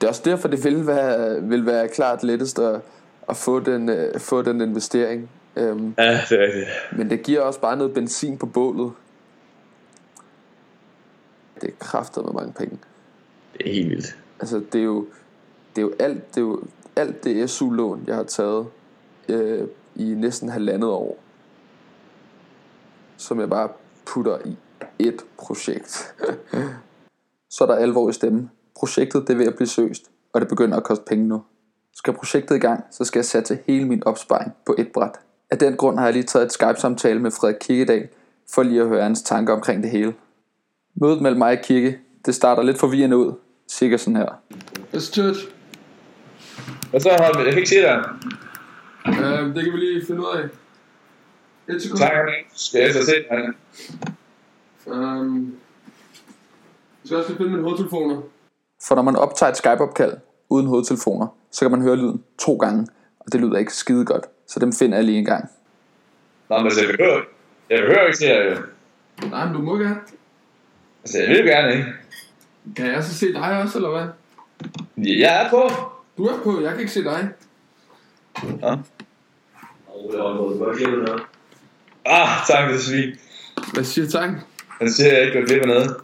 det er også derfor, det vil være, vil være klart lettest at, at få, den, uh, få den investering. Um, Ja, det er rigtigt. men det giver også bare noget benzin på bålet. Det er kraftet med mange penge. Det er helt vildt. Altså, det er jo, det er jo alt det, er jo alt det SU-lån, jeg har taget øh, i næsten halvandet år, som jeg bare putter i et projekt. Så er der alvor i stemmen. Projektet det er ved at blive søst, og det begynder at koste penge nu. Skal projektet i gang, så skal jeg sætte hele min opsparing på et bræt. Af den grund har jeg lige taget et Skype-samtale med Frederik Kirkedal, for lige at høre hans tanker omkring det hele. Mødet mellem mig og Kirke, det starter lidt forvirrende ud, cirka sådan her. Church. Og så hold med, jeg kan ikke se dig. Uh, det kan vi lige finde ud af. Et sekund. Tak, skal jeg så se dig. Um, jeg skal også lige finde mine hovedtelefoner. For når man optager et Skype-opkald uden hovedtelefoner, så kan man høre lyden to gange, og det lyder ikke skide godt. Så dem finder jeg lige en gang. Nå, men altså, jeg behøver, jeg behøver ikke se dig jo. Nej, men du må gerne. Altså, jeg vil gerne, ikke? Kan jeg så se dig også, eller hvad? Jeg er på. Du er på, jeg kan ikke se dig. Ja. Ah, tak, det er svin. Hvad siger tak? Han siger, at jeg ikke går glip af noget.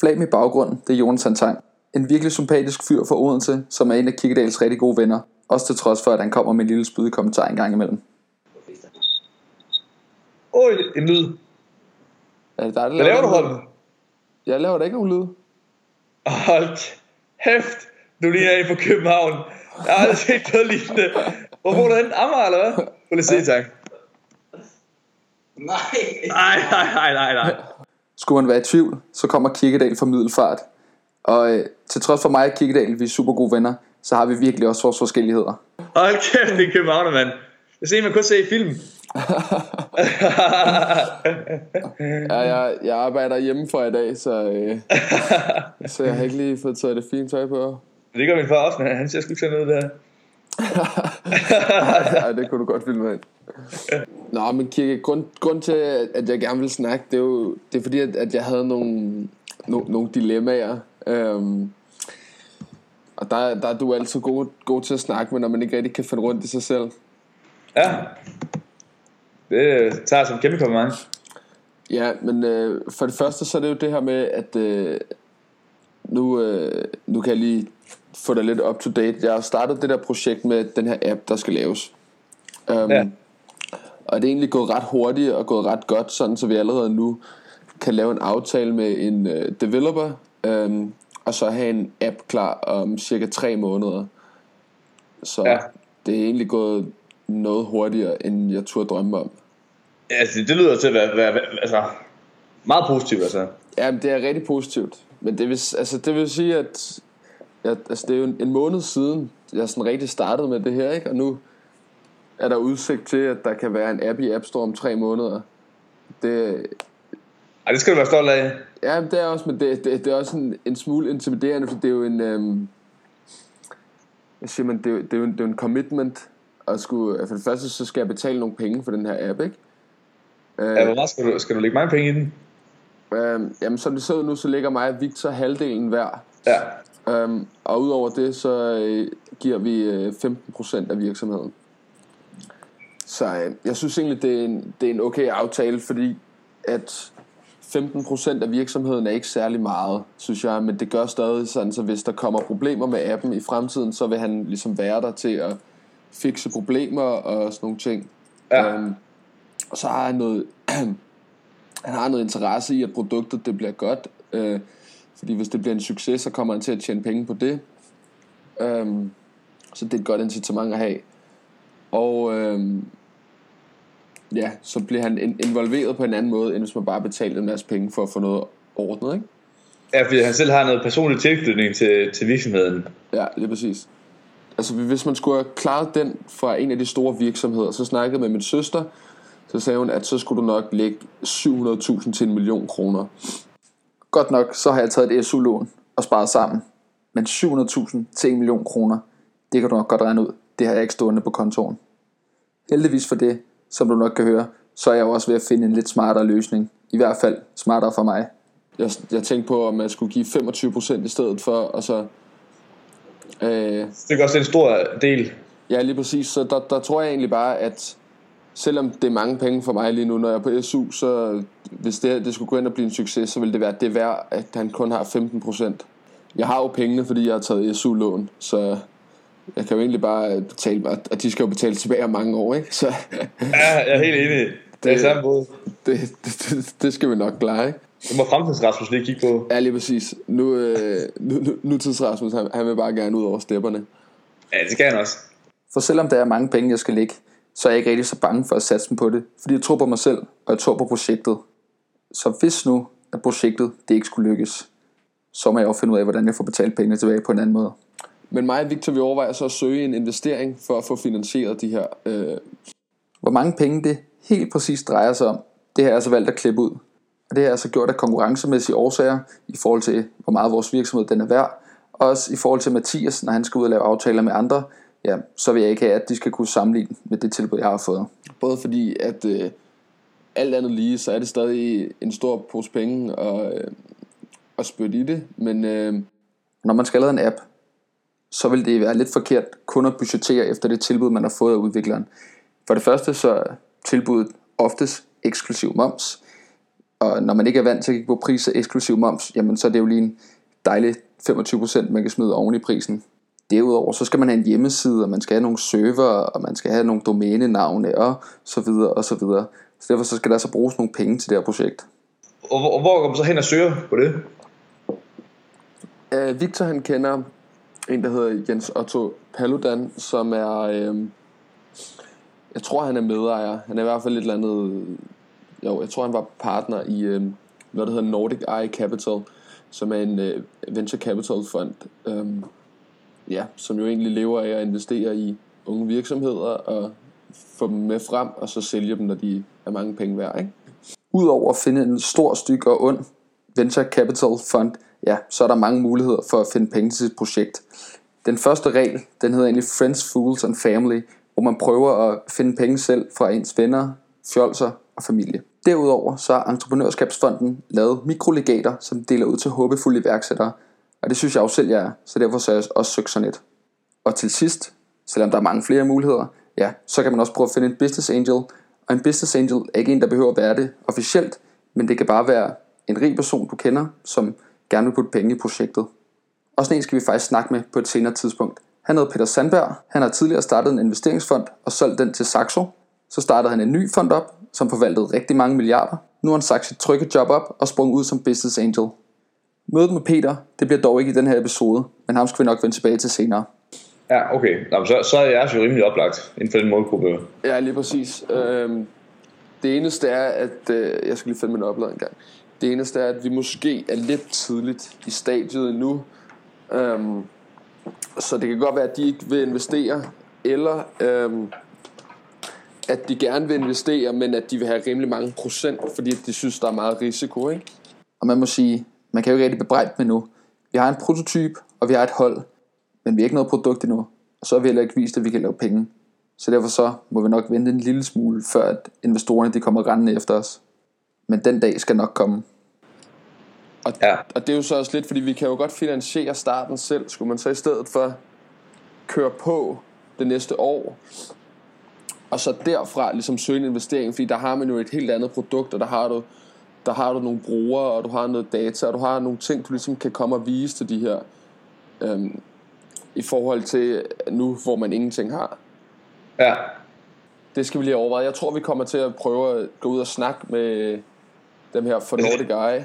Flag i baggrunden, det er Jonathan Tang. En virkelig sympatisk fyr fra Odense, som er en af Kikkedals rigtig gode venner. Også til trods for, at han kommer med en lille spydig kommentar en gang imellem. Oj, en lyd. Er det dig, der Hvad laver du? Holm? Jeg laver da ikke nogen lyd. Hold kæft. Du ligner en fra København. Jeg har aldrig set noget lignende. Hvor bor du henne? Amager, eller hvad? Prøv lige se, tak. Nej. Nej, nej, nej, nej, nej. Skulle man være i tvivl, så kommer Kirkedal fra Middelfart. Og øh, til trods for mig og Kirkedal, vi er super gode venner, så har vi virkelig også vores forskelligheder. Hold kæft, det er København, mand. Jeg ser, man kun se i film. Ja, jeg, jeg arbejder hjemmefra i dag, så, øh, så jeg har ikke lige fået taget det fine tøj på. det gør min far også, men han ser sgu ikke sådan ud der. Ja, det kunne du godt filme ind. Nå, men Kirke, grund, grund til, at jeg gerne vil snakke, det er jo det er fordi, at, at jeg havde nogle, no, nogle dilemmaer. Øhm, og der, der er du altid god, god til at snakke med, når man ikke rigtig kan finde rundt i sig selv. Ja. Det tager som kæmpe kompliment. Ja, men øh, for det første, så er det jo det her med, at øh, nu, øh, nu kan jeg lige få dig lidt up to date. Jeg har startet det der projekt med den her app, der skal laves. Um, Ja. Og det er egentlig gået ret hurtigt og gået ret godt, sådan så vi allerede nu kan lave en aftale med en øh, developer, um, og så have en app klar om cirka tre måneder. Så Ja. det er egentlig gået noget hurtigere, end jeg turde drømme om. Ja, altså, det lyder til at være, være, være altså, meget positivt, altså. Ja, det er rigtig positivt. Men det vil, altså, det vil sige, at jeg, altså, det er jo en, en måned siden, jeg sådan rigtig startede med det her, ikke? Og nu er der udsigt til, at der kan være en app i App Store om tre måneder. Det, Ej, det skal du være stolt af. ja, det er også, men det, det, det er også en, en smule intimiderende, for det er jo en, øhm, hvad siger man, det er, det er jo en, det er jo en commitment, at skulle, for det første, så skal jeg betale nogle penge for den her app, ikke? Øh, Ja, hvor meget skal du, skal du lægge mange penge i den? øhm, jamen, som det ser ud nu, så ligger mig og Victor halvdelen hver. Ja. Um, og udover det, så øh, giver vi øh, 15% af virksomheden. Så øh, jeg synes egentlig, det er, en, det er en okay aftale, fordi at 15% af virksomheden er ikke særlig meget, synes jeg, men det gør stadig sådan, så hvis der kommer problemer med appen i fremtiden, så vil han ligesom være der til at fikse problemer og sådan nogle ting. Ja. Um, og så har han noget, han har noget interesse i, at produktet det bliver godt, øh, fordi hvis det bliver en succes, så kommer han til at tjene penge på det. Um, så det er et godt incitament at have. Og um, ja, så bliver han in- involveret på en anden måde, end hvis man bare betaler en masse penge for at få noget ordnet, ikke? Ja, fordi han selv har noget personlig tilknytning til, til virksomheden. Ja, lige præcis. Altså hvis man skulle have klaret den fra en af de store virksomheder, så snakkede jeg med min søster, så sagde hun, at så skulle du nok lægge 700.000 til en million kroner. Godt nok, så har jeg taget et SU-lån og sparet sammen. Men 700.000 til en million kroner, det kan du nok godt regne ud. Det har jeg ikke stående på kontoren. Heldigvis for det, som du nok kan høre, så er jeg også ved at finde en lidt smartere løsning. I hvert fald smartere for mig. Jeg, jeg tænkte på, om man skulle give 25% i stedet for, og så Øh, Det er også en stor del. Ja, lige præcis. Så der, der tror jeg egentlig bare, at selvom det er mange penge for mig lige nu, når jeg er på SU, så hvis det, her, det skulle gå ind og blive en succes, så vil det være det værd, at han kun har 15 procent. Jeg har jo pengene, fordi jeg har taget SU-lån, så jeg kan jo egentlig bare betale, og- de skal jo betale tilbage om mange år, ikke? Så Ja, jeg er helt enig. Det er samme måde. det, det, det, det skal vi nok klare, ikke? Det må fremtids Rasmus lige kigge på. Ja, lige præcis. Nu, øh, nu, nu, nu tids Rasmus, han, han vil bare gerne ud over stepperne. Ja, det skal han også. For selvom der er mange penge, jeg skal lægge, så er jeg ikke rigtig så bange for at satse dem på det, fordi jeg tror på mig selv, og jeg tror på projektet. Så hvis nu, at projektet det ikke skulle lykkes, så må jeg jo finde ud af, hvordan jeg får betalt pengene tilbage på en anden måde. Men mig og Victor, vi overvejer så at søge en investering for at få finansieret de her øh, Hvor mange penge det helt præcis drejer sig om, det har jeg altså valgt at klippe ud. Og det har jeg altså gjort af konkurrencemæssige årsager, i forhold til, hvor meget vores virksomhed den er værd, og også i forhold til Mathias, når han skal ud og lave aftaler med andre, ja, så vil jeg ikke have, at de skal kunne sammenligne med det tilbud, jeg har fået. Både fordi, at øh, alt andet lige, så er det stadig en stor pose penge at, øh, at spytte i det. Men øh, Når man skal lave en app, så vil det være lidt forkert kun at budgettere efter det tilbud, man har fået af udvikleren. For det første så er tilbuddet oftest eksklusiv moms, og når man ikke er vant til at kigge på pris af eksklusiv moms, jamen så er det jo lige en dejlig 25% man kan smide oven i prisen. Derudover så skal man have en hjemmeside, og man skal have nogle server, og man skal have nogle domænenavne og så videre og så videre. Så derfor så skal der så bruges nogle penge til det her projekt. Og hvor, og hvor går man så hen og søger på det? øh, Victor han kender en, der hedder Jens Otto Paludan, som er... Øh, jeg tror, han er medejer. Han er i hvert fald et eller andet... Jo, jeg tror, han var partner i øh, noget, der hedder Nordic Eye Capital, som er en øh, venture capital fond, øh, ja, som jo egentlig lever af at investere i unge virksomheder og få dem med frem, og så sælge dem, når de er mange penge værd, ikke? Udover at finde en stor stykke og ond venture capital fund, ja, så er der mange muligheder for at finde penge til sit projekt. Den første regel, den hedder egentlig Friends, Fools and Family, hvor man prøver at finde penge selv fra ens venner, fjolser og familie. Derudover så har Entreprenørskabsfonden lavet mikrolegater, som de deler ud til håbefulde iværksættere, og det synes jeg også selv, jeg er, så derfor så jeg også søgt sådan et. Og til sidst, selvom der er mange flere muligheder, ja, så kan man også prøve at finde en business angel. Og en business angel er ikke en, der behøver at være det officielt, men det kan bare være en rig person, du kender, som gerne vil putte penge i projektet. Og sådan en skal vi faktisk snakke med på et senere tidspunkt. Han hedder Peter Sandberg. Han har tidligere startet en investeringsfond og solgt den til Saxo. Så startede han en ny fond op, som forvaltede rigtig mange milliarder. Nu har han sagt sit trygge job op og sprunget ud som business angel. Mødet med Peter, det bliver dog ikke i den her episode, men ham skal vi nok vende tilbage til senere. Ja, okay. Nå, så, så er jeg jo rimelig oplagt inden for den målgruppe. Ja, lige præcis. Øhm, det eneste er, at... Øh, jeg skal lige finde min en gang. Det eneste er, at vi måske er lidt tidligt i stadiet endnu. Øhm, så det kan godt være, at de ikke vil investere, eller øhm, at de gerne vil investere, men at de vil have rimelig mange procent, fordi de synes, der er meget risiko, ikke? Og man må sige, man kan jo ikke rigtig bebrejde med nu. Vi har en prototyp, og vi har et hold, men vi har ikke noget produkt endnu. Og så har vi heller ikke vist, at vi kan lave penge. Så derfor så må vi nok vente en lille smule, før at investorerne de kommer rendende efter os. Men den dag skal nok komme. Og, Ja. og det er jo så også lidt, fordi vi kan jo godt finansiere starten selv. Skulle man så i stedet for køre på det næste år, og så derfra ligesom søge en investering, fordi der har man jo et helt andet produkt, og der har du, der har du nogle brugere, og du har noget data, og du har nogle ting, du ligesom kan komme og vise til de her, øhm, i forhold til nu, hvor man ingenting har. Ja, Det skal vi lige overveje. Jeg tror, vi kommer til at prøve at gå ud og snakke med dem her for Nordic Eye.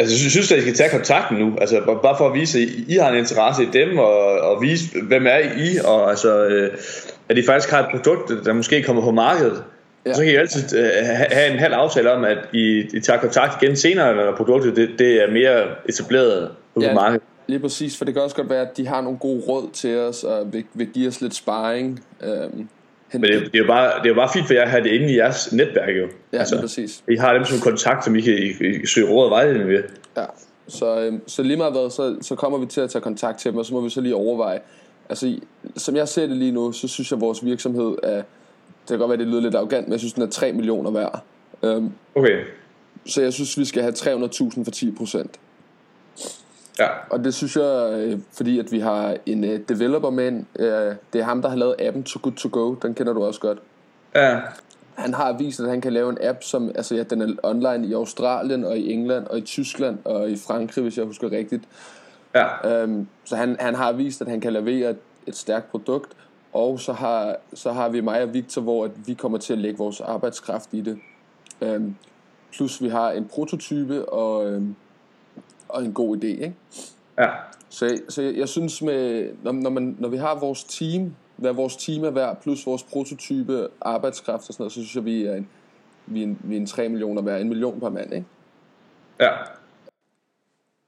Altså, jeg synes, at I skal tage kontakten nu. Altså, bare- for at vise, at I har en interesse i dem, og, og vise, hvem er I, og altså, øh, at I faktisk har et produkt, der måske kommer på markedet. Ja. Så kan I altid øh, ha- have en halv aftale om, at I, I tager kontakt igen senere, når produktet det, det er mere etableret ude Ja. på markedet. Lige præcis, for det kan også godt være, at de har nogle gode råd til os, og vil, vil give os lidt sparring. Øhm, Men det, det, er jo bare, det er jo bare fint for jer at have det inde i jeres netværk jo. ja, altså, præcis. I har dem som kontakt, som I kan, I, I kan søge råd og vejledning ved. Ja. Så, øhm, så lige meget hvad, så, så kommer vi til at tage kontakt til dem, og så må vi så lige overveje. Altså, i- som jeg ser det lige nu, så synes jeg, at vores virksomhed er, det kan godt være, det lyder lidt arrogant, men jeg synes, den er 3 millioner værd. Øhm, Okay. så jeg synes, vi skal have 300.000 for 10 procent. Ja. Og det synes jeg, øh, fordi at vi har en øh, developer med, øh, det er ham, der har lavet appen To Good To Go, den kender du også godt. Ja. Han har vist, at han kan lave en app, som altså, ja, den er online i Australien og i England og i Tyskland og i Frankrig, hvis jeg husker rigtigt. Ja. Øhm, så han, han har vist, at han kan levere et, et stærkt produkt, og så har, så har vi mig og Victor, hvor at vi kommer til at lægge vores arbejdskraft i det. Øhm, plus vi har en prototype og, øhm, og en god idé. Ikke? Ja. Så, så jeg, jeg synes, med, når, når, man, når vi har vores team, hvad vores team er værd, plus vores prototype, arbejdskraft og sådan noget, så synes jeg, vi er en, vi er en, vi er en 3 millioner værd, en million per mand. Ikke? Ja.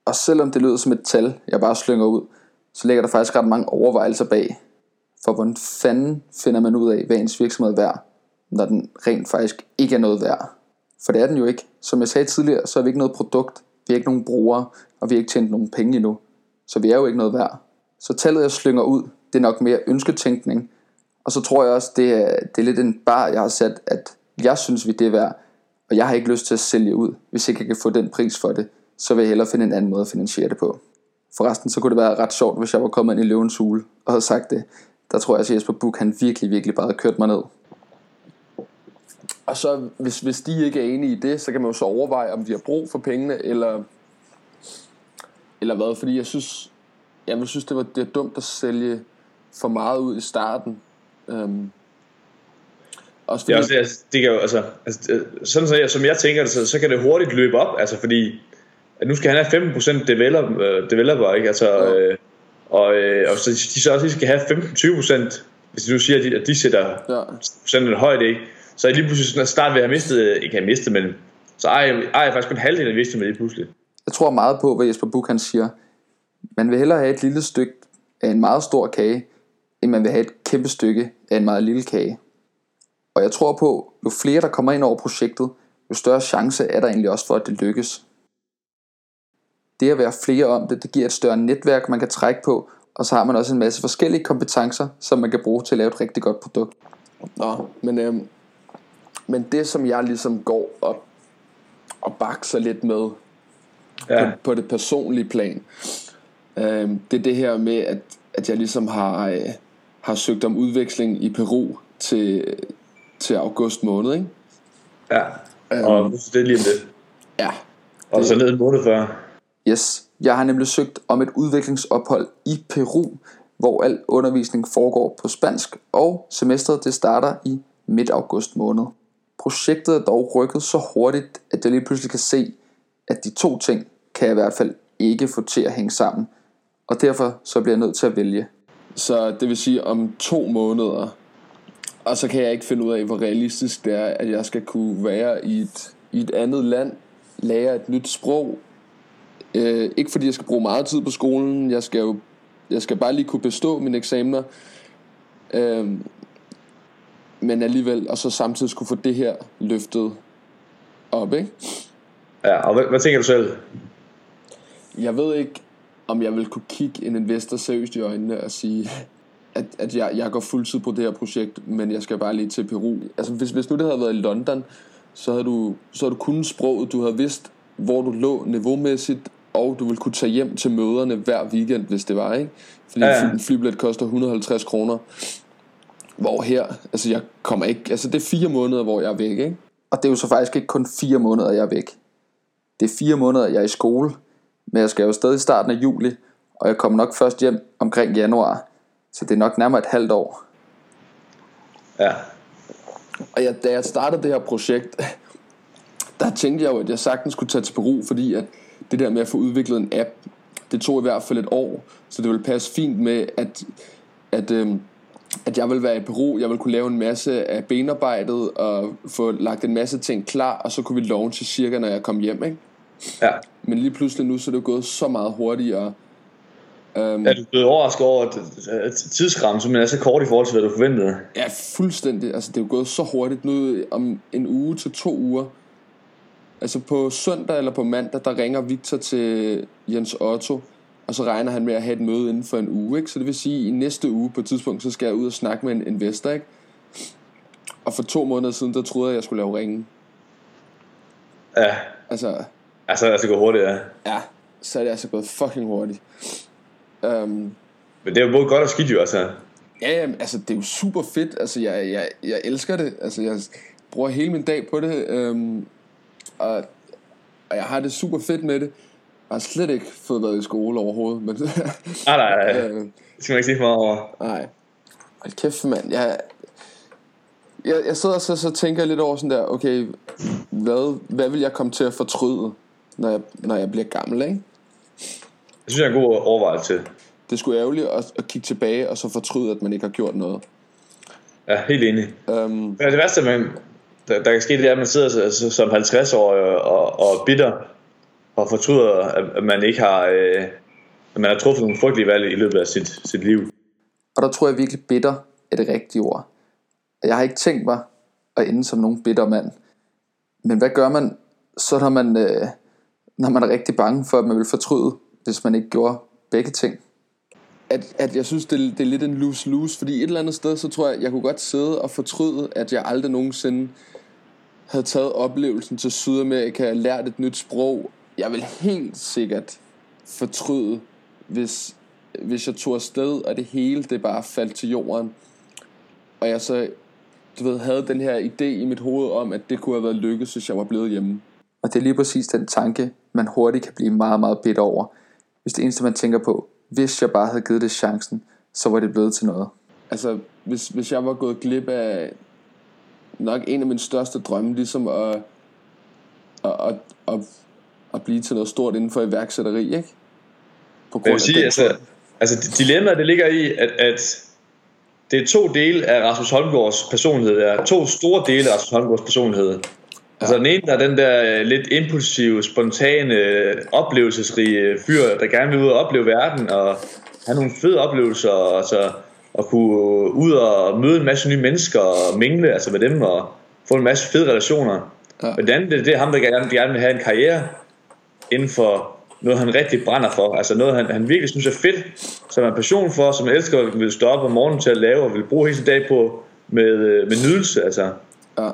Og selvom det lyder som et tal, jeg bare slynger ud, så ligger der faktisk ret mange overvejelser bag. For hvordan fanden finder man ud af, hvad ens virksomhed er værd, når den rent faktisk ikke er noget værd? For det er den jo ikke. Som jeg sagde tidligere, så er vi ikke noget produkt, vi er ikke nogen brugere, og vi har ikke tjent nogen penge endnu. Så vi er jo ikke noget værd. Så tallet jeg slynger ud, det er nok mere ønsketænkning. Og så tror jeg også, det er, det er lidt en bar, jeg har sat, at jeg synes, vi det er værd. Og jeg har ikke lyst til at sælge ud, hvis ikke jeg kan få den pris for det. Så vil jeg hellere finde en anden måde at finansiere det på. Forresten, så kunne det være ret sjovt, hvis jeg var kommet ind i løvens hule og havde sagt det. Der tror jeg, at Jesper Buch, han virkelig, virkelig bare havde kørt mig ned. Og så, hvis, hvis de ikke er enige i det, så kan man jo så overveje, om de har brug for pengene, eller, eller hvad. Fordi jeg synes, jeg vil synes det, var, det er dumt at sælge for meget ud i starten. Øhm, også fordi, Det, er også, altså, det kan jo, altså, altså, sådan så jeg, som jeg tænker det, så, så kan det hurtigt løbe op, altså fordi, at nu skal han have 15% develop, øh, developer, ikke? Altså, Ja. øh, og, øh, og så de så også lige skal have 15-20%, hvis du siger, at de, at de sætter ja, procenten højt, ikke? Så I lige pludselig sådan, at start ved at have mistet, ikke have mistet, men så ejer jeg, ejer jeg faktisk kun halvdelen af virksomheden lige pludselig. Jeg tror meget på, hvad Jesper Buch han siger. Man vil hellere have et lille stykke af en meget stor kage, end man vil have et kæmpe stykke af en meget lille kage. Og jeg tror på, jo flere der kommer ind over projektet, jo større chance er der egentlig også for, at det lykkes. Det at være flere om det, det giver et større netværk, man kan trække på, og så har man også en masse forskellige kompetencer, som man kan bruge til at lave et rigtig godt produkt. Nå, men, øhm, men det som jeg ligesom går op og bakser lidt med Ja, på, på det personlige plan, øhm, det er det her med, at, at jeg ligesom har, øh, har søgt om udveksling i Peru til, til august måned, ikke? ja. Og det er lige om det. Ja, Og så ned en måned før. Yes, jeg har nemlig søgt om et udviklingsophold i Peru, hvor al undervisning foregår på spansk, og semestret det starter i midt august måned. Projektet er dog rykket så hurtigt, at jeg lige pludselig kan se, at de to ting kan jeg i hvert fald ikke få til at hænge sammen, og derfor så bliver jeg nødt til at vælge. så det vil sige om to måneder, og så kan jeg ikke finde ud af, hvor realistisk det er, at jeg skal kunne være i et, i et andet land, lære et nyt sprog. Øh, ikke fordi jeg skal bruge meget tid på skolen, jeg skal jo jeg skal bare lige kunne bestå mine eksamener. Øh, men alligevel, og så samtidig skulle få det her løftet op, ikke? Ja, og hvad, hvad tænker du selv? Jeg ved ikke, om jeg vil kunne kigge en investor seriøst i øjnene og sige, at, at jeg, jeg går fuldtid på det her projekt, men jeg skal bare lige til Peru. Altså hvis, hvis nu det havde været i London, så havde du, så havde du kunnet sproget, du havde vidst, hvor du lå niveaumæssigt, og du ville kunne tage hjem til møderne hver weekend, hvis det var, ikke? Fordi Ja, ja, en flybillet koster 150 kroner. Hvor her, altså jeg kommer ikke, altså det er fire måneder, hvor jeg er væk, ikke? Og det er jo så faktisk ikke kun fire måneder, jeg er væk. Det er fire måneder, jeg er i skole, men jeg skal jo stadig i starten af juli, og jeg kommer nok først hjem omkring januar. Så det er nok nærmere et halvt år. Ja, Og jeg, da jeg startede det her projekt, der tænkte jeg jo, at jeg sagtens skulle tage til Peru, fordi at det der med at få udviklet en app, det tog i hvert fald et år, så det ville passe fint med, at, at, øhm, at jeg vil være i Peru, jeg vil kunne lave en masse af benarbejdet, og få lagt en masse ting klar, og så kunne vi launche cirka, når jeg kom hjem, ikke? ja. Men lige pludselig nu, så er det gået så meget hurtigere. Øhm, Er du blevet overrasket over, tidsrammen simpelthen er så kort i forhold til, hvad du forventede? Ja, fuldstændig. Altså, det er jo gået så hurtigt nu om en uge til to uger. Altså på søndag eller på mandag, der ringer Victor til Jens Otto, og så regner han med at have et møde inden for en uge. Ikke? Så det vil sige, at i næste uge på et tidspunkt, så skal jeg ud og snakke med en investor. Ikke? Og for to måneder siden, der troede jeg, at jeg skulle lave ringen. Ja, Altså, altså, altså det går hurtigt, ja. ja. så er det altså gået fucking hurtigt. Um, Men det er jo både godt og skidt jo, altså. ja, jamen, altså det er jo super fedt. Altså jeg, jeg, jeg elsker det. Altså jeg bruger hele min dag på det. Um, og, og jeg har det super fedt med det. Jeg har slet ikke fået været i skole overhovedet. Men, Nej, nej, nej. øh, Det skal man ikke sige for meget over. Nej. Hold kæft, mand. Jeg, jeg, jeg sidder så, så tænker lidt over sådan der, okay, hvad, hvad vil jeg komme til at fortryde, når jeg, når jeg bliver gammel, ikke? Det synes jeg er en god overvejelse. Det skulle ærgerligt at, at kigge tilbage og så fortryde, at man ikke har gjort noget. Ja, helt enig. Um, det værste, man, der, der kan ske, det er, at man sidder så- som 50 år og, og er bitter og fortryder, at, at man ikke har, øh, at man har truffet nogle frygtelige valg i løbet af sit, sit liv. Og der tror jeg virkelig bitter er det rigtige ord. Jeg har ikke tænkt mig at ende som nogen bitter mand. Men hvad gør man så, når man, øh, når man er rigtig bange for, at man vil fortryde, hvis man ikke gjorde begge ting? at, at jeg synes, det, er- det er lidt en lose-lose, fordi et eller andet sted, så tror jeg, jeg kunne godt sidde og fortryde, at jeg aldrig nogensinde havde taget oplevelsen til Sydamerika og lært et nyt sprog. Jeg vil helt sikkert fortryde, hvis, hvis jeg tog afsted, og det hele det bare faldt til jorden. Og jeg så, du ved, havde den her idé i mit hoved om, at det kunne have været lykkes, hvis jeg var blevet hjemme. Og det er lige præcis den tanke, man hurtigt kan blive meget, meget bitter over. Hvis det eneste, man tænker på, hvis jeg bare havde givet det chancen, så var det blevet til noget. Altså, hvis, hvis jeg var gået glip af nok en af mine største drømme, ligesom at, at, at, at, at blive til noget stort inden for iværksætteri, ikke? På Men jeg vil sige, den altså, altså dilemmaet det ligger i, at, at det er to dele af Rasmus Holmgaards personlighed. Der er to store dele af Rasmus Holmgaards personlighed. Altså den ene, der er den der øh, lidt impulsive, spontane, oplevelsesrige fyr, der gerne vil ud og opleve verden, og have nogle fede oplevelser, og så og kunne ud og møde en masse nye mennesker, og mingle altså med dem, og få en masse fede relationer. Ja. Men det andet, det er ham, der gerne, gerne vil have en karriere inden for noget, han rigtig brænder for. Altså noget, han, han virkelig synes er fedt, som han passion for, som han elsker og vil stå op om morgenen til at lave, og vil bruge hele sin dag på med, øh, med nydelse. Altså. Ja.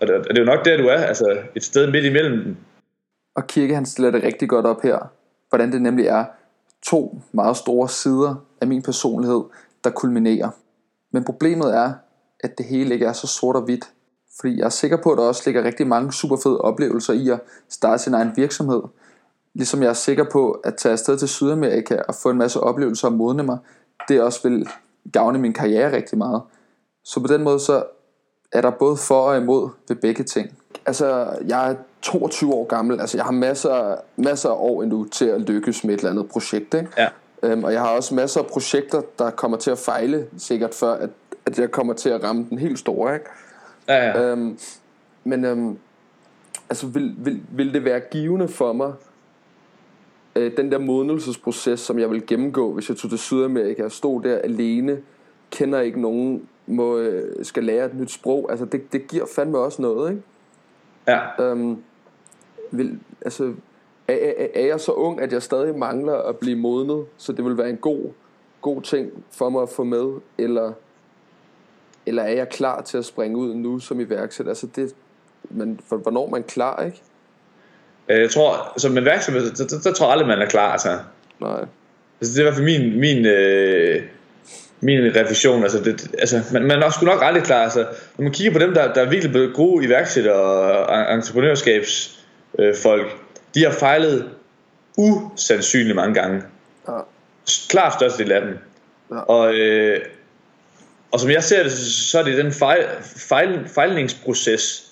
Og det, og det er jo nok der, du er, altså et sted midt imellem dem. Og Kirke han stiller det rigtig godt op her, hvordan det nemlig er to meget store sider af min personlighed, der kulminerer. Men problemet er, at det hele ikke er så sort og hvidt. Fordi jeg er sikker på, at der også ligger rigtig mange super fede oplevelser i at starte sin egen virksomhed. Ligesom jeg er sikker på at tage afsted til Sydamerika og få en masse oplevelser og modne mig, det også vil gavne min karriere rigtig meget. Så på den måde så er der både for og imod ved begge ting. Altså, jeg er 22 år gammel. Altså, jeg har masser, masser af år endnu til at lykkes med et eller andet projekt, ikke? Ja. Øhm, og jeg har også masser af projekter, der kommer til at fejle, sikkert før, at, at jeg kommer til at ramme den helt store, ikke? Ja, ja. Øhm, men øhm, altså vil, vil, vil det være givende for mig øh, Den der modnelsesproces Som jeg vil gennemgå Hvis jeg tog til Sydamerika og stod der alene Kender ikke nogen må, øh, Skal lære et nyt sprog Altså det, det giver fandme også noget ikke? ja. Øhm, vil, altså, er, er, er jeg så ung, at jeg stadig mangler at blive modnet, så det vil være en god, god ting for mig at få med, eller, eller er jeg klar til at springe ud nu som iværksætter? Altså det, men for, hvornår er man klar, ikke? Øh, Jeg tror, som en virksomhed, der, der, der tror jeg aldrig, man er klar. Altså. Nej. Altså, det er i hvert fald min, min, øh, min refleksion. Altså, det, altså, man, man er sgu nok aldrig klar. Altså, når man kigger på dem, der, der er virkelig blevet gode iværksættere og entreprenørskabsfolk, øh, folk, de har fejlet usandsynligt mange gange. Ja. Klart størstedel af dem. Ja. Og, øh, og som jeg ser det, så er det den fejl, fejl, fejlningsproces.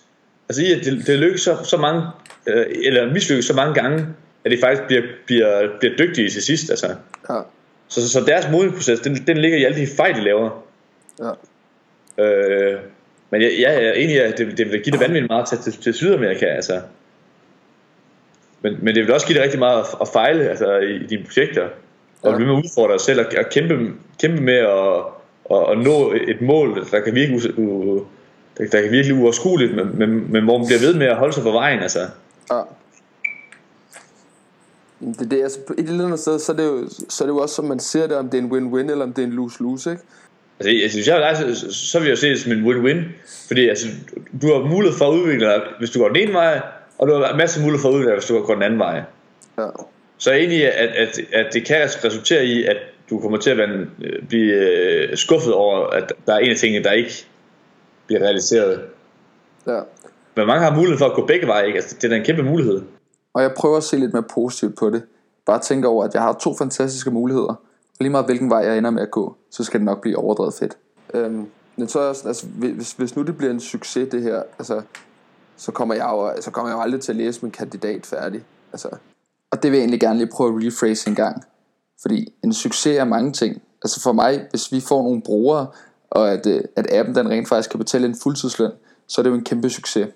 Altså i at det, det lykkes så, så mange, øh, eller mislykkes så mange gange, at de faktisk bliver, bliver, bliver dygtige til sidst. Altså. Ja. Så, så, så deres modningsproces, den, den ligger i alle de fejl, de laver. Ja. Øh, men jeg, jeg er enig i, at det, det vil give det vanvittigt meget til, til, til Sydamerika. Altså. Men, men det vil også give dig rigtig meget at, at fejle altså, i, i dine projekter. Og blive med at udfordre dig selv og, og kæmpe, kæmpe med at, at, at nå et mål, der kan virke, u, u, der, der kan virkelig uoverskueligt, men, men, men hvor man bliver ved med at holde sig på vejen. Altså. Ja. Det, er det, altså, på et eller andet sted, så er, det jo, så er det jo også, som man ser det, om det er en win-win, eller om det er en lose-lose, ikke? Altså, jeg synes, jeg, altså, så vil jeg se det som en win-win. Fordi altså, du har mulighed for at udvikle dig, hvis du går den ene vej, og du har masser af mulighed for at udvikle dig, hvis du går den anden vej. Ja. Så i, at, at, at det kan resultere i, at du kommer til at være, øh, blive øh, skuffet over, at der er en af tingene, der ikke bliver realiseret. Ja. Men mange har mulighed for at gå begge veje, ikke? Altså, det er da en kæmpe mulighed. Og jeg prøver at se lidt mere positivt på det. Bare tænke over, at jeg har to fantastiske muligheder. Og lige meget hvilken vej jeg ender med at gå, så skal det nok blive overdrevet fedt. Øhm, men så også, altså, hvis, hvis nu det bliver en succes det her, altså, så kommer jeg jo, så kommer jeg jo aldrig til at læse min kandidat færdig. Altså, og det vil jeg egentlig gerne lige prøve at rephrase en gang. Fordi en succes er mange ting. Altså for mig, hvis vi får nogle brugere, og at, øh, at appen den rent faktisk kan betale en fuldtidsløn, så er det jo en kæmpe succes.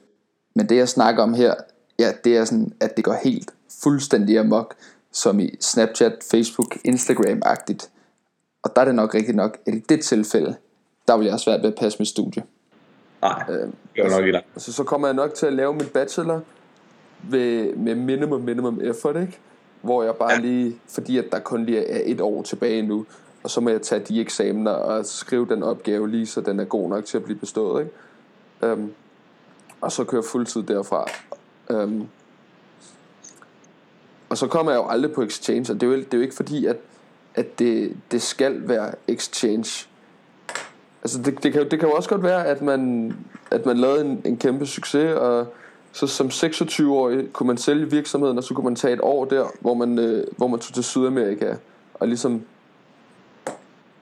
Men det jeg snakker om her, ja, det er sådan, at det går helt fuldstændig amok, som i Snapchat, Facebook, Instagram-agtigt. Og der er det nok rigtigt nok, at i det tilfælde, der vil jeg have svært ved at passe mit studie. Nej, Øhm, det er nok ikke Altså, så kommer jeg nok til at lave min bachelor ved, med minimum, minimum effort, ikke? Hvor jeg bare Ja. lige, fordi at der kun lige er et år tilbage nu, og så må jeg tage de eksamener og skrive den opgave lige, så den er god nok til at blive bestået, ikke? Um, og så køre fuldtid derfra. Um, og så kommer jeg jo aldrig på exchange, og det er jo, det er jo ikke fordi, at, at det, det skal være exchange. Altså det, det, kan, det kan jo også godt være, at man, at man lavede en, en kæmpe succes, og så som 26-årig kunne man sælge virksomheden, og så kunne man tage et år der, hvor man, øh, hvor man tog til Sydamerika, og ligesom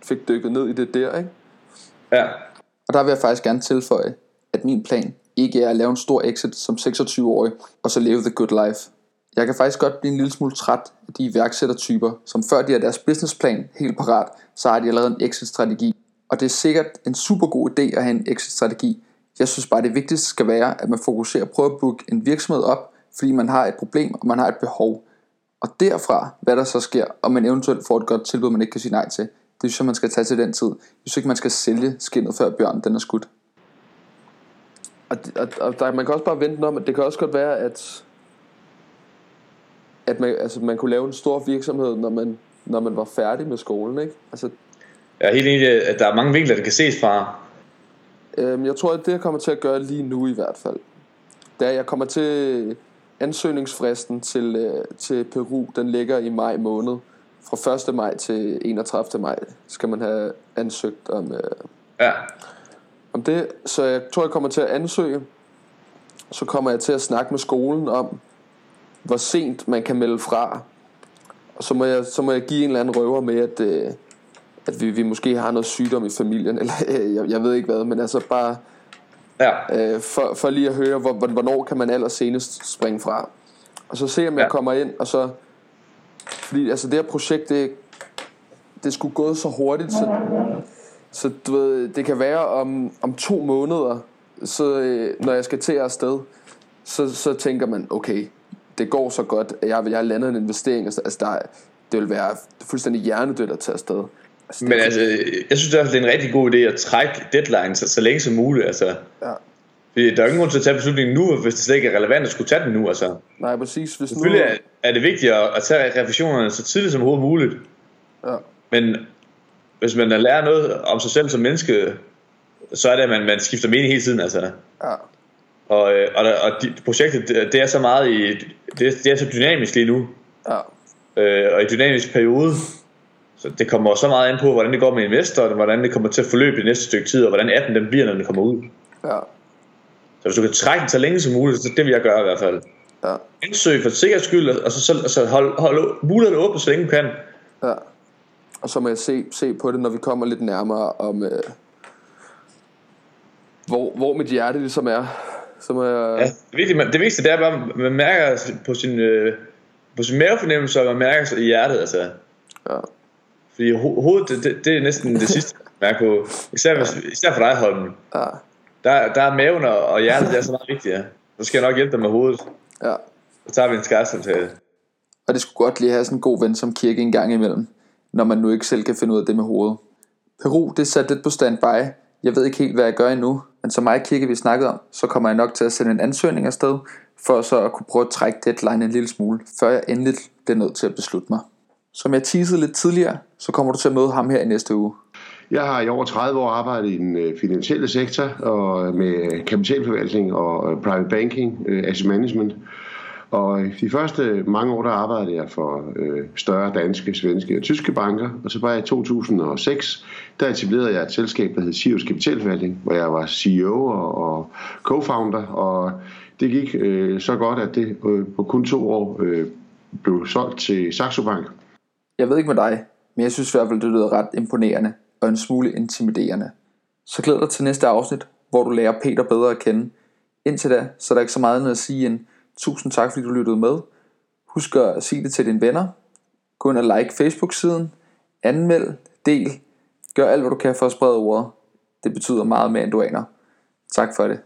fik dykket ned i det der, ikke? Ja, Og der vil jeg faktisk gerne tilføje, at min plan ikke er at lave en stor exit som 26-årig, og så leve the good life. Jeg kan faktisk godt blive en lille smule træt af de iværksættertyper, som før de har deres businessplan helt parat, så har de allerede en exit-strategi. Og det er sikkert en super god idé at have en exit-strategi. Jeg synes bare, det vigtigste skal være, at man fokuserer på at booke en virksomhed op, fordi man har et problem, og man har et behov. Og derfra, hvad der så sker, og man eventuelt får et godt tilbud, man ikke kan sige nej til, det synes jeg, man skal tage til den tid. Jeg synes ikke, man skal sælge skinnet før bjørnen den er skudt. Og, og, og der, man kan også bare vente om, at det kan også godt være, at, at man, altså, man kunne lave en stor virksomhed, når man, når man var færdig med skolen, ikke? Altså, jeg er helt enig at der er mange vinkler, der kan ses fra. Øhm, jeg tror, at det jeg kommer til at gøre lige nu i hvert fald, det er, at jeg kommer til ansøgningsfristen til, øh, til Peru, den ligger i maj måned. Fra 1. maj til 31. maj skal man have ansøgt om, øh, Ja, om det. Så jeg tror, jeg kommer til at ansøge. Så kommer jeg til at snakke med skolen om, hvor sent man kan melde fra. Og så må jeg, så må jeg give en eller anden røver med, at, øh, at vi, vi måske har noget sygdom i familien. Eller øh, jeg, jeg ved ikke hvad, men altså bare ja, øh, for, for lige at høre, hvor, hvor- hvornår kan man allersenest springe fra. Og så se, om jeg Ja. kommer ind, og så... Fordi altså det her projekt, det, det skulle gået så hurtigt, så, så du ved, det kan være om, om to måneder, så øh, når jeg skal til afsted, så, så tænker man, okay, det går så godt, at jeg, jeg har landet en investering, altså der, er- det vil være fuldstændig hjernedødt at tage afsted. Altså, men altså, jeg synes fald, det er en rigtig god idé at trække deadline så, så længe som muligt. Altså, Ja. fordi der er ingen grund til at tage beslutningen nu, hvis det slet ikke er relevant at skulle tage den nu. Altså. Nej, præcis. Hvis nu, Selvfølgelig er, er det vigtigt at, at tage revisionerne så tidligt som overhovedet muligt. ja, Men hvis man lærer noget om sig selv som menneske, så er det, at man, man skifter mening hele tiden. Altså. ja, Og, øh, og, og de, projektet, det, er så meget i, det, er- det er så dynamisk lige nu, ja, øh, og i dynamisk periode. Så det kommer så meget an på, hvordan det går med investoren, hvordan det kommer til at forløbe det næste stykke tid, og hvordan 18 den bliver, når den kommer ud. ja, Så hvis du kan trække den så længe som muligt, så det vil jeg gøre i hvert fald. ja. Ansøg for sikkerheds skyld, og så, så, så hold, hold muligheden åbne, så længe du kan. Ja. Og så må jeg se, se på det, når vi kommer lidt nærmere om, øh, hvor, hvor mit hjerte ligesom er. Så må jeg... Ja, det, vigtige, man, det vigtigste det er bare, at man mærker på sin, øh, på sin mavefornemmelse, og man mærker sig i hjertet. Altså. Ja. Fordi ho- hovedet, det, det, det er næsten det sidste, man mærker på. Især, hvis, især for dig, Holmen. Ja. Der, der er maven og, hjertet, det er så meget vigtigt. Ja. Så skal jeg nok hjælpe dig med hovedet. ja. Så tager vi en skarpsamtale. Og det skulle godt lige have sådan en god ven som kirke en gang imellem, når man nu ikke selv kan finde ud af det med hovedet. Peru, det er sat lidt på standby. Jeg ved ikke helt, hvad jeg gør endnu, men som mig og vi snakkede om, så kommer jeg nok til at sende en ansøgning afsted, for så at kunne prøve at trække deadline en lille smule, før jeg endelig bliver nødt til at beslutte mig. Som jeg teasede lidt tidligere, så kommer du til at møde ham her i næste uge. Jeg har i over 30 år arbejdet i den øh, finansielle sektor og øh, med kapitalforvaltning og øh, private banking, asset management. Og de første mange år, der arbejdede jeg for øh, større danske, svenske og tyske banker. Og så var jeg i 2006, der etablerede jeg et selskab, der hed Sirius Kapitalforvaltning, hvor jeg var CEO og, og co-founder. Og det gik øh, så godt, at det øh, på kun to år øh, blev solgt til Saxo Bank. Jeg ved ikke med dig, men jeg synes i hvert fald, det lyder ret imponerende og en smule intimiderende. Så glæder dig til næste afsnit, hvor du lærer Peter bedre at kende. Indtil da, så er der ikke så meget andet at sige end tusind tak, fordi du lyttede med. Husk at sige det til dine venner. Gå ind og like Facebook-siden. Anmeld, del. Gør alt, hvad du kan for at sprede ordet. Det betyder meget mere, end du aner. Tak for det.